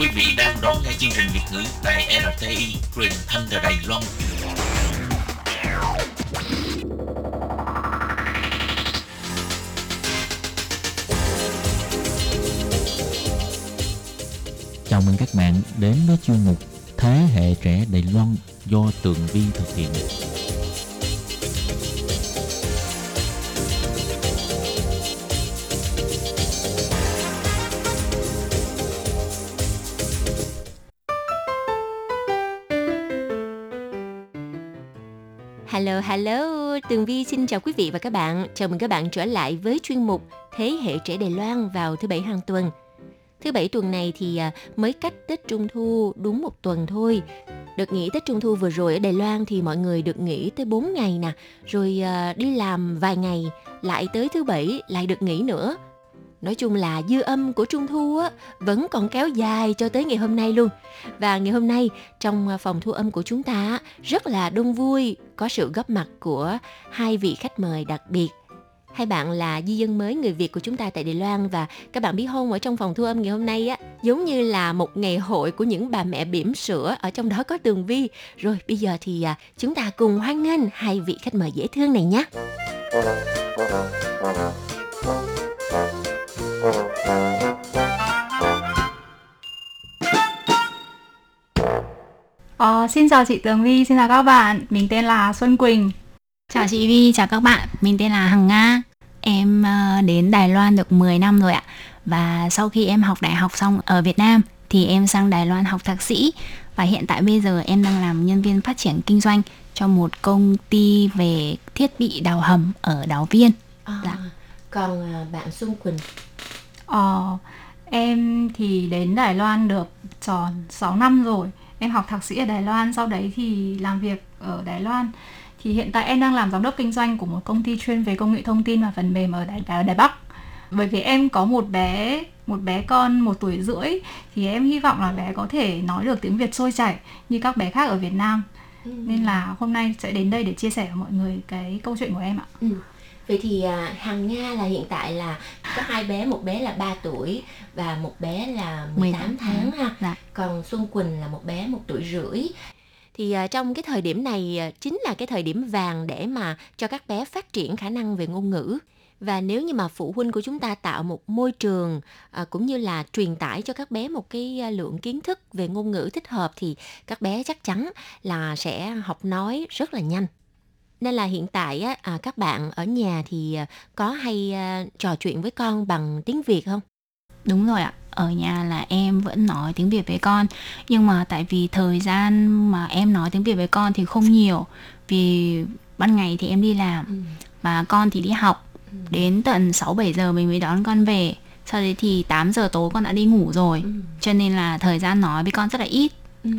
Quý vị đang đón nghe chương trình Việt ngữ tại RTI truyền thanh từ Đài Loan. Chào mừng các bạn đến với chuyên mục Thế hệ trẻ Đài Loan do Tường Vi thực hiện. Hello, hello, Tường Vi xin chào quý vị và các bạn. Chào mừng các bạn trở lại với chuyên mục Thế hệ trẻ Đài Loan vào thứ bảy hàng tuần. Thứ bảy tuần này thì à, mới cách Tết Trung Thu đúng một tuần thôi. Được nghỉ Tết Trung Thu vừa rồi ở Đài Loan thì mọi người được nghỉ tới 4 ngày nè, rồi à, đi làm vài ngày, lại tới thứ bảy lại được nghỉ nữa. Nói chung là dư âm của Trung Thu á, vẫn còn kéo dài cho tới ngày hôm nay luôn. Và ngày hôm nay trong à, phòng thu âm của chúng ta rất là đông vui, có sự góp mặt của hai vị khách mời đặc biệt. Hai bạn là di dân mới người Việt của chúng ta tại Đài Loan và các bạn biết không ở trong phòng thu âm ngày hôm nay á giống như là một ngày hội của những bà mẹ bỉm sữa ở trong đó có Tường Vi. Rồi bây giờ thì à, chúng ta cùng hoan nghênh hai vị khách mời dễ thương này nhé. Ờ, xin chào chị Tường Vi, xin chào các bạn. Mình tên là Xuân Quỳnh. Chào chị Vi, chào các bạn. Mình tên là Hằng Nga. Em ờ, đến Đài Loan được 10 năm rồi ạ. Và sau khi em học đại học xong ở Việt Nam thì em sang Đài Loan học thạc sĩ và hiện tại bây giờ em đang làm nhân viên phát triển kinh doanh cho một công ty về thiết bị đào hầm ở Đào Viên. À, Dạ. Còn à, bạn Xuân Quỳnh Ờ, em thì đến Đài Loan được tròn 6 năm rồi. Em học thạc sĩ ở Đài Loan, sau đấy thì làm việc ở Đài Loan. Thì hiện tại em đang làm giám đốc kinh doanh của một công ty chuyên về công nghệ thông tin và phần mềm ở Đài, Đài, Đài Bắc. Bởi vì em có một bé một bé con một tuổi rưỡi thì em hy vọng là bé có thể nói được tiếng Việt trôi chảy như các bé khác ở Việt Nam. Nên là hôm nay sẽ đến đây để chia sẻ với mọi người cái câu chuyện của em ạ. Ừ. Vậy thì à, Hằng Nga là hiện tại là có hai bé, một bé là 3 tuổi và một bé là 18 18 tháng ha. Dạ. Còn Xuân Quỳnh là một bé một tuổi rưỡi. Thì à, trong cái thời điểm này à, chính là cái thời điểm vàng để mà cho các bé phát triển khả năng về ngôn ngữ. Và nếu như mà phụ huynh của chúng ta tạo một môi trường à, cũng như là truyền tải cho các bé một cái à, lượng kiến thức về ngôn ngữ thích hợp thì các bé chắc chắn là sẽ học nói rất là nhanh. Nên là hiện tại á, à, các bạn ở nhà thì à, có hay à, trò chuyện với con bằng tiếng Việt không? Đúng rồi ạ. Ở nhà là em vẫn nói tiếng Việt với con. Nhưng mà tại vì thời gian mà em nói tiếng Việt với con thì không nhiều. Vì ban ngày thì em đi làm Và con thì đi học. Đến tận 6-7 giờ mình mới đón con về. Sau đấy thì 8 giờ tối con đã đi ngủ rồi. Cho nên là thời gian nói với con rất là ít. Ừ.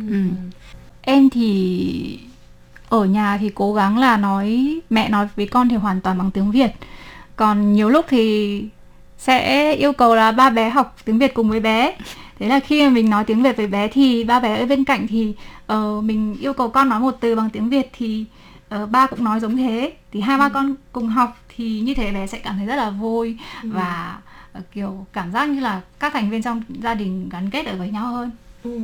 Em thì ở nhà thì cố gắng là nói mẹ nói với con thì hoàn toàn bằng tiếng Việt. Còn nhiều lúc thì sẽ yêu cầu là ba bé học tiếng Việt cùng với bé. Thế là khi mà mình nói tiếng Việt với bé thì ba bé ở bên cạnh thì ờ, mình yêu cầu con nói một từ bằng tiếng Việt thì ờ, ba cũng nói giống thế. Thì hai ba con cùng học thì như thế bé sẽ cảm thấy rất là vui và ờ, kiểu cảm giác như là các thành viên trong gia đình gắn kết ở với nhau hơn. Ừ.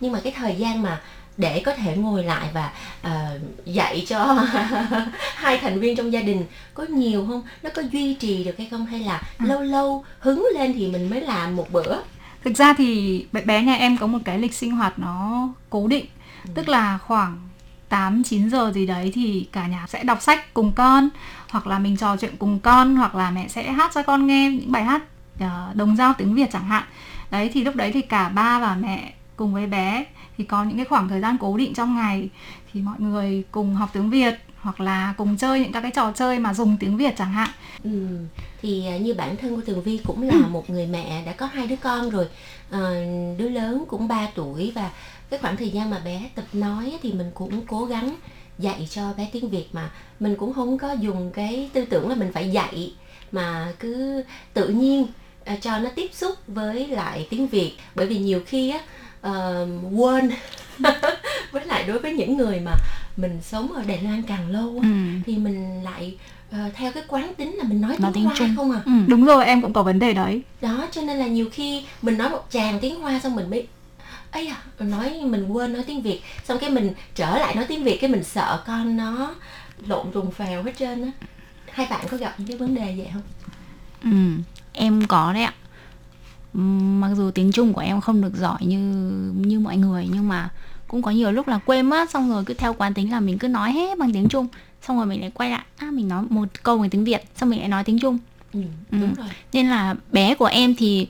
Nhưng mà cái thời gian mà để có thể ngồi lại và à, dạy cho hai thành viên trong gia đình có nhiều không? Nó có duy trì được hay không hay là lâu lâu hứng lên thì mình mới làm một bữa? Thực ra thì bé nhà em có một cái lịch sinh hoạt nó cố định Tức là khoảng 8 9 giờ gì đấy thì cả nhà sẽ đọc sách cùng con hoặc là mình trò chuyện cùng con hoặc là mẹ sẽ hát cho con nghe những bài hát ờ, đồng dao tiếng Việt chẳng hạn. Đấy thì lúc đấy thì cả ba và mẹ cùng với bé thì có những cái khoảng thời gian cố định trong ngày thì mọi người cùng học tiếng Việt hoặc là cùng chơi những các cái trò chơi mà dùng tiếng Việt chẳng hạn. Ừ. Thì à, như bản thân của Tường Vi cũng là một người mẹ đã có hai đứa con rồi à, Đứa lớn cũng 3 tuổi và cái khoảng thời gian mà bé tập nói thì mình cũng cố gắng dạy cho bé tiếng Việt mà Mình cũng không có dùng cái tư tưởng là mình phải dạy Mà cứ tự nhiên à, cho nó tiếp xúc với lại tiếng Việt Bởi vì nhiều khi á ờ, quên với lại đối với những người mà mình sống ở Đài Loan càng lâu ừ. thì mình lại ờ, theo cái quán tính là mình nói Nói tiếng tiếng Hoa Trung. không à Ừ. đúng rồi em cũng có vấn đề đấy đó cho nên là nhiều khi mình nói một tràng tiếng Hoa xong mình mới ấy à nói mình quên nói tiếng Việt xong cái mình trở lại nói tiếng Việt cái mình sợ con nó lộn trùng phèo hết trơn á hai bạn có gặp những cái vấn đề vậy không Ừ, em có đấy ạ. Mặc dù tiếng Trung của em không được giỏi như như mọi người nhưng mà cũng có nhiều lúc là quên mất xong rồi cứ theo quán tính là mình cứ nói hết bằng tiếng Trung xong rồi mình lại quay lại à mình nói một câu bằng tiếng Việt xong mình lại nói tiếng Trung ừ, Ừ. đúng rồi nên là bé của em thì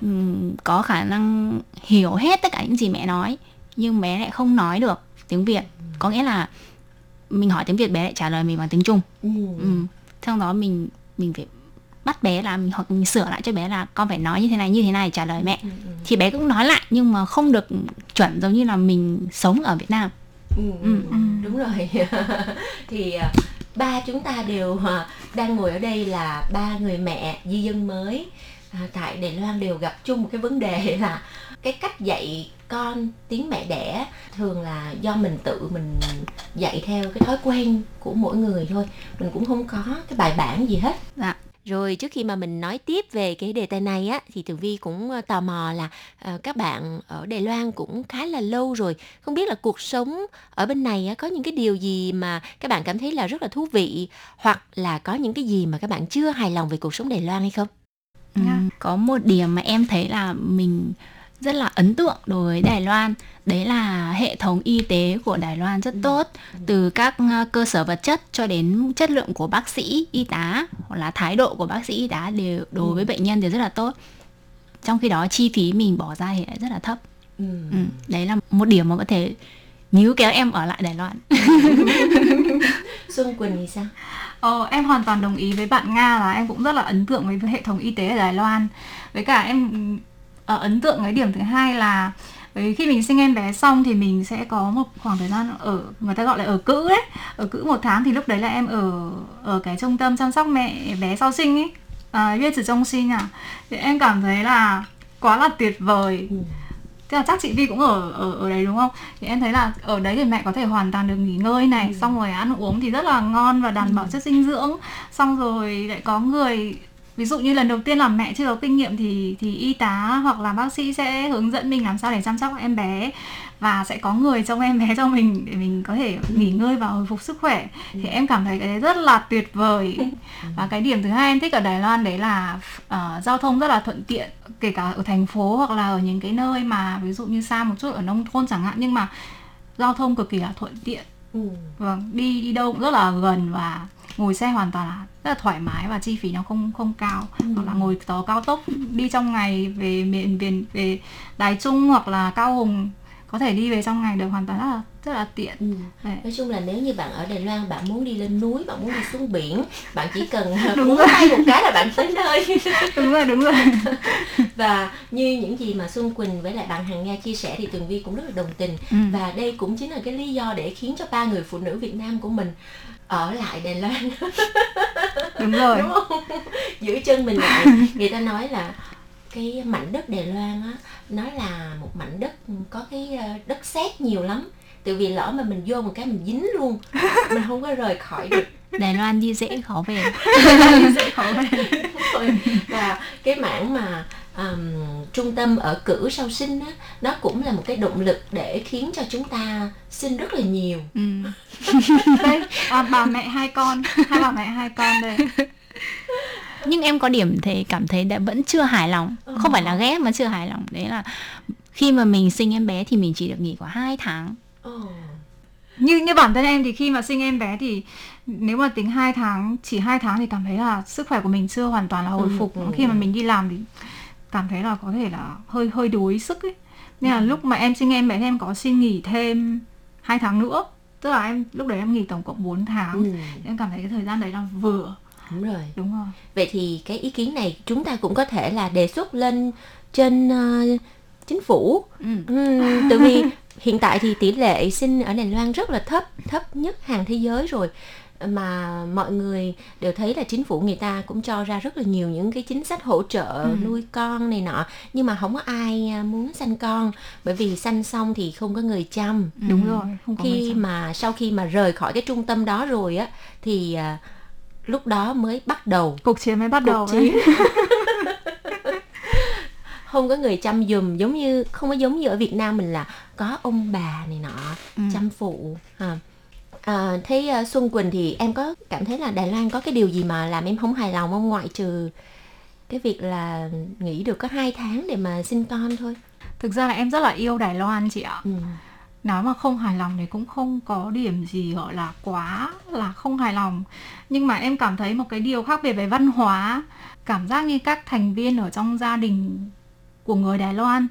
ừm, có khả năng hiểu hết tất cả những gì mẹ nói nhưng bé lại không nói được tiếng Việt có nghĩa là mình hỏi tiếng Việt bé lại trả lời mình bằng tiếng Trung ừ. ừ. sau đó mình mình phải bắt bé là mình hoặc mình sửa lại cho bé là con phải nói như thế này như thế này trả lời mẹ. Ừ, ừ. thì bé cũng nói lại nhưng mà không được chuẩn giống như là mình sống ở Việt Nam. Ừ, Ừ. ừ, đúng rồi. Thì à, ba chúng ta đều à, đang ngồi ở đây là ba người mẹ di dân mới. À, tại Đài Loan đều gặp chung một cái vấn đề là cái cách dạy con tiếng mẹ đẻ thường là do mình tự mình dạy theo cái thói quen của mỗi người thôi. Mình cũng không có cái bài bản gì hết. Dạ rồi trước khi mà mình nói tiếp về cái đề tài này á thì Tường Vi cũng ờ, tò mò là uh, các bạn ở Đài Loan cũng khá là lâu rồi, không biết là cuộc sống ở bên này á, có những cái điều gì mà các bạn cảm thấy là rất là thú vị hoặc là có những cái gì mà các bạn chưa hài lòng về cuộc sống Đài Loan hay không? Ừ, có một điểm mà em thấy là mình rất là ấn tượng đối với Đài Loan đấy là hệ thống y tế của Đài Loan rất tốt từ các ờ, cơ sở vật chất cho đến chất lượng của bác sĩ y tá hoặc là thái độ của bác sĩ y tá đều đối với bệnh nhân đều rất là tốt trong khi đó chi phí mình bỏ ra thì lại rất là thấp Ừ. ừ. đấy là một điểm mà có thể níu kéo em ở lại Đài Loan Xuân Quỳnh thì sao? Ờ, em hoàn toàn đồng ý với bạn Nga là em cũng rất là ấn tượng với hệ thống y tế ở Đài Loan. Với cả em ờ, ấn tượng cái điểm thứ hai là bởi khi mình sinh em bé xong thì mình sẽ có một khoảng thời gian ở người ta gọi là ở cữ đấy, ở cữ một tháng thì lúc đấy là em ở ở cái trung tâm chăm sóc mẹ bé sau sinh ấy, à, Yue Tử Trung sinh à, thì em cảm thấy là quá là tuyệt vời Ừ. Tức là chắc chị Vi cũng ở ở ở đấy đúng không? Thì em thấy là ở đấy thì mẹ có thể hoàn toàn được nghỉ ngơi này, Ừ. xong rồi ăn uống thì rất là ngon và đảm bảo chất dinh dưỡng. Xong rồi lại có người ví dụ như lần đầu tiên làm mẹ chưa có kinh nghiệm thì thì y tá hoặc là bác sĩ sẽ hướng dẫn mình làm sao để chăm sóc em bé và sẽ có người trông em bé cho mình để mình có thể nghỉ ngơi và hồi phục sức khỏe. Thì em cảm thấy cái đấy rất là tuyệt vời. Và cái điểm thứ hai em thích ở Đài Loan đấy là ờ, giao thông rất là thuận tiện kể cả ở thành phố hoặc là ở những cái nơi mà ví dụ như xa một chút ở nông thôn chẳng hạn nhưng mà giao thông cực kỳ là thuận tiện. Ừ. vâng đi đi đâu cũng rất là gần và ngồi xe hoàn toàn là rất là thoải mái và chi phí nó không không cao hoặc là ngồi tàu cao tốc đi trong ngày về miền về, về Đài Trung hoặc là Cao Hùng có thể đi về trong ngày được hoàn toàn rất là rất là tiện Ừ. Đấy. Nói chung là nếu như bạn ở Đài Loan bạn muốn đi lên núi, bạn muốn đi xuống biển, bạn chỉ cần Đúng muốn tay một cái là bạn tới nơi. đúng rồi đúng rồi và như những gì mà Xuân Quỳnh với lại bạn Hằng Nga chia sẻ thì Tường Vi cũng rất là đồng tình Ừ. và đây cũng chính là cái lý do để khiến cho ba người phụ nữ Việt Nam của mình ở lại Đài Loan. Đúng rồi. Đúng không? Giữ chân mình lại. Người ta nói là cái mảnh đất Đài Loan á nó là một mảnh đất có cái ờ, đất sét nhiều lắm. Tại vì lỡ mà mình vô một cái mình dính luôn mình không có rời khỏi được Đài Loan đi dễ khó về. Dễ khó về. Và cái mảng mà um, trung tâm ở cử sau sinh á nó cũng là một cái động lực để khiến cho chúng ta sinh rất là nhiều. Ừ. đây à, bà mẹ hai con hai bà mẹ hai con đây. Nhưng em có điểm thấy cảm thấy đã vẫn chưa hài lòng. Không phải là ghét mà chưa hài lòng. Đấy là khi mà mình sinh em bé thì mình chỉ được nghỉ có 2 tháng. Ồ, như như bản thân em thì khi mà sinh em bé thì nếu mà tính 2 tháng chỉ 2 tháng thì cảm thấy là sức khỏe của mình chưa hoàn toàn là hồi Ừ, phục. ừ, khi mà ừ. mình đi làm thì cảm thấy là có thể là hơi hơi đuối sức ấy. Nên là lúc mà em sinh em bé thì em có xin nghỉ thêm hai tháng nữa. Tức là em lúc đấy em nghỉ tổng cộng 4 tháng. Ừ, em cảm thấy cái thời gian đấy là vừa. Đúng rồi. Đúng rồi. Vậy thì cái ý kiến này chúng ta cũng có thể là đề xuất lên trên ờ, chính phủ. Ừ. Ừm, tại vì hiện tại thì tỷ lệ sinh ở Đài Loan rất là thấp thấp nhất hàng thế giới rồi. Mà mọi người đều thấy là chính phủ người ta cũng cho ra rất là nhiều những cái chính sách hỗ trợ Ừ. nuôi con này nọ. Nhưng mà không có ai à, muốn sanh con. Bởi vì sanh xong thì không có người chăm. Đúng rồi không có khi mà sau khi mà rời khỏi cái trung tâm đó rồi á thì à, lúc đó mới bắt đầu. Cuộc chiến mới bắt đầu cuộc ấy. chiến không có người chăm giùm giống như không có giống như ở Việt Nam mình là có ông bà này nọ Ừ. chăm phụ à. À, thế à, Xuân Quỳnh thì em có cảm thấy là Đài Loan có cái điều gì mà làm em không hài lòng không ngoại trừ cái việc là nghỉ được có 2 tháng để mà sinh con thôi thực ra là em rất là yêu Đài Loan chị ạ ừ. nói mà không hài lòng thì cũng không có điểm gì gọi là quá là không hài lòng nhưng mà em cảm thấy một cái điều khác biệt về văn hóa cảm giác như các thành viên ở trong gia đình của người Đài Loan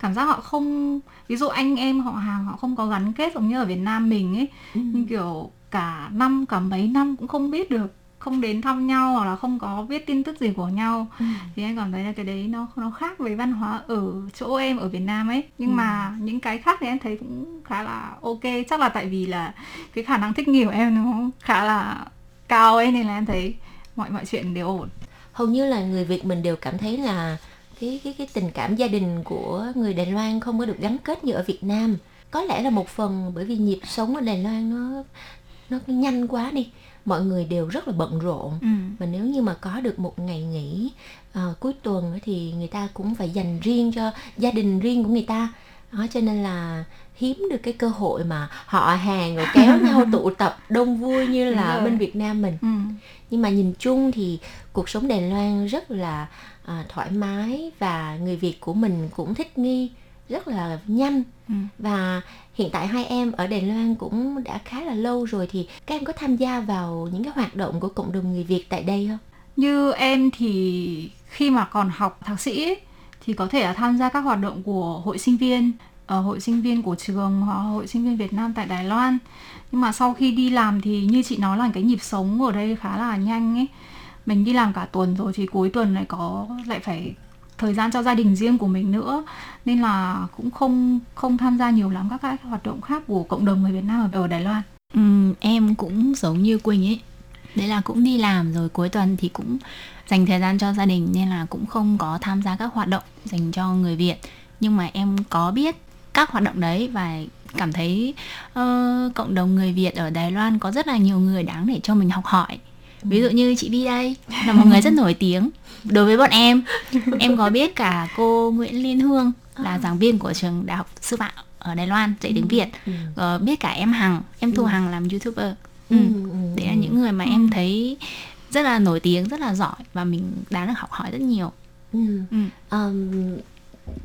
cảm giác họ không ví dụ anh em họ hàng họ không có gắn kết giống như ở Việt Nam mình ấy Ừ. như kiểu cả năm cả mấy năm cũng không biết được không đến thăm nhau hoặc là không có biết tin tức gì của nhau Ừ. thì em cảm thấy là cái đấy nó nó khác với văn hóa ở chỗ em ở Việt Nam ấy nhưng Ừ. mà những cái khác thì em thấy cũng khá là ok chắc là tại vì là cái khả năng thích nghi của em nó khá là cao ấy nên là em thấy mọi mọi chuyện đều ổn hầu như là người Việt mình đều cảm thấy là cái cái cái tình cảm gia đình của người Đài Loan không có được gắn kết như ở Việt Nam. Có lẽ là một phần bởi vì nhịp sống ở Đài Loan nó nó nhanh quá đi. Mọi người đều rất là bận rộn. Ừ. và nếu như mà có được một ngày nghỉ ờ, cuối tuần thì người ta cũng phải dành riêng cho gia đình riêng của người ta. Đó cho nên là hiếm được cái cơ hội mà họ hàng rồi kéo nhau tụ tập đông vui như là bên Việt Nam mình. Ừ. nhưng mà nhìn chung thì cuộc sống Đài Loan rất là à, thoải mái và người Việt của mình cũng thích nghi rất là nhanh Ừ. và hiện tại hai em ở Đài Loan cũng đã khá là lâu rồi thì các em có tham gia vào những cái hoạt động của cộng đồng người Việt tại đây không? như em thì khi mà còn học thạc sĩ ấy, thì có thể là tham gia các hoạt động của hội sinh viên ở hội sinh viên của trường hoặc hội sinh viên Việt Nam tại Đài Loan nhưng mà sau khi đi làm thì như chị nói là cái nhịp sống ở đây khá là nhanh ấy mình đi làm cả tuần rồi thì cuối tuần lại có lại phải thời gian cho gia đình riêng của mình nữa. Nên là cũng không không tham gia nhiều lắm các các hoạt động khác của cộng đồng người Việt Nam ở, ở Đài Loan. Ừ, em cũng giống như Quỳnh ấy. Đấy là cũng đi làm rồi cuối tuần thì cũng dành thời gian cho gia đình Nên là cũng không có tham gia các hoạt động dành cho người Việt. Nhưng mà em có biết các hoạt động đấy Và cảm thấy uh, cộng đồng người Việt ở Đài Loan có rất là nhiều người đáng để cho mình học hỏi. Ví dụ như chị Vi đây là một người rất nổi tiếng Đối với bọn em Em có biết cả cô Nguyễn Liên Hương Là giảng viên của trường Đại học Sư phạm ở Đài Loan dạy tiếng Việt Ừ. Ờ, biết cả em Hằng em Thu Ừ. Hằng làm youtuber Ừ, ừ. ừ, đấy là ừ. những người mà em thấy rất là nổi tiếng rất là giỏi và mình đáng được học hỏi rất nhiều Ừ. Ừ.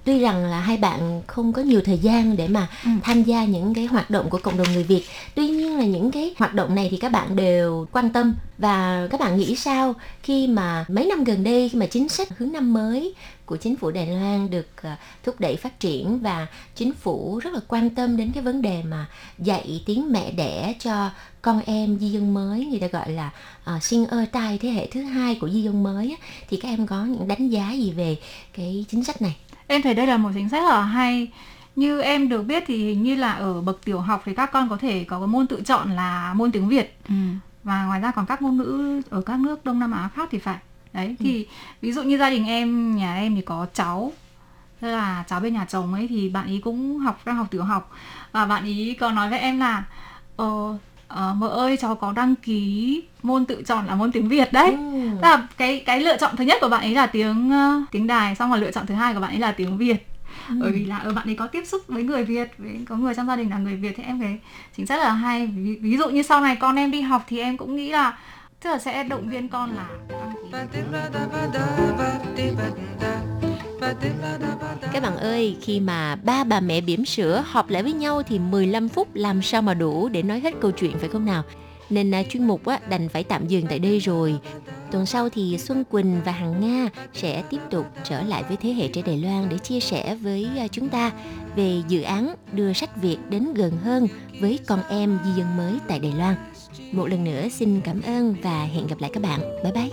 Tuy rằng là hai bạn không có nhiều thời gian để mà Ừ. tham gia những cái hoạt động của cộng đồng người Việt. Tuy nhiên là những cái hoạt động này thì các bạn đều quan tâm. Và các bạn nghĩ sao khi mà mấy năm gần đây khi mà chính sách hướng năm mới của chính phủ Đài Loan được ờ, thúc đẩy phát triển và chính phủ rất là quan tâm đến cái vấn đề mà dạy tiếng mẹ đẻ cho con em di dân mới người ta gọi là uh, sinh ơ tai thế hệ thứ hai của di dân mới thì các em có những đánh giá gì về cái chính sách này Em thấy đây là một chính sách rất là hay. Như em được biết thì hình như là ở bậc tiểu học thì các con có thể có cái môn tự chọn là môn tiếng Việt ừ. và ngoài ra còn các ngôn ngữ ở các nước Đông Nam Á khác thì phải. Đấy thì ví dụ như gia đình em, nhà em thì có cháu Tức là cháu bên nhà chồng ấy thì bạn ý cũng học đang học tiểu học và bạn ý có nói với em là ờ, ờ, mợ ơi cháu có đăng ký môn tự chọn là môn tiếng Việt đấy. Ừ. Tức là cái cái lựa chọn thứ nhất của bạn ấy là tiếng ờ, tiếng đài xong rồi lựa chọn thứ hai của bạn ấy là tiếng Việt. Bởi vì là ở bạn ấy có tiếp xúc với người Việt với có người trong gia đình là người Việt thì em thấy chính rất là hay. Ví, ví dụ như sau này con em đi học thì em cũng nghĩ là tức là sẽ động viên con là đăng ký các bạn ơi, khi mà ba bà mẹ bỉm sữa họp lại với nhau thì 15 phút làm sao mà đủ để nói hết câu chuyện phải không nào? Nên à, chuyên mục á, đành phải tạm dừng tại đây rồi. Tuần sau thì Xuân Quỳnh và Hằng Nga sẽ tiếp tục trở lại với thế hệ trẻ Đài Loan để chia sẻ với à, chúng ta về dự án đưa sách Việt đến gần hơn với con em di dân mới tại Đài Loan. Một lần nữa xin cảm ơn và hẹn gặp lại các bạn. Bye bye.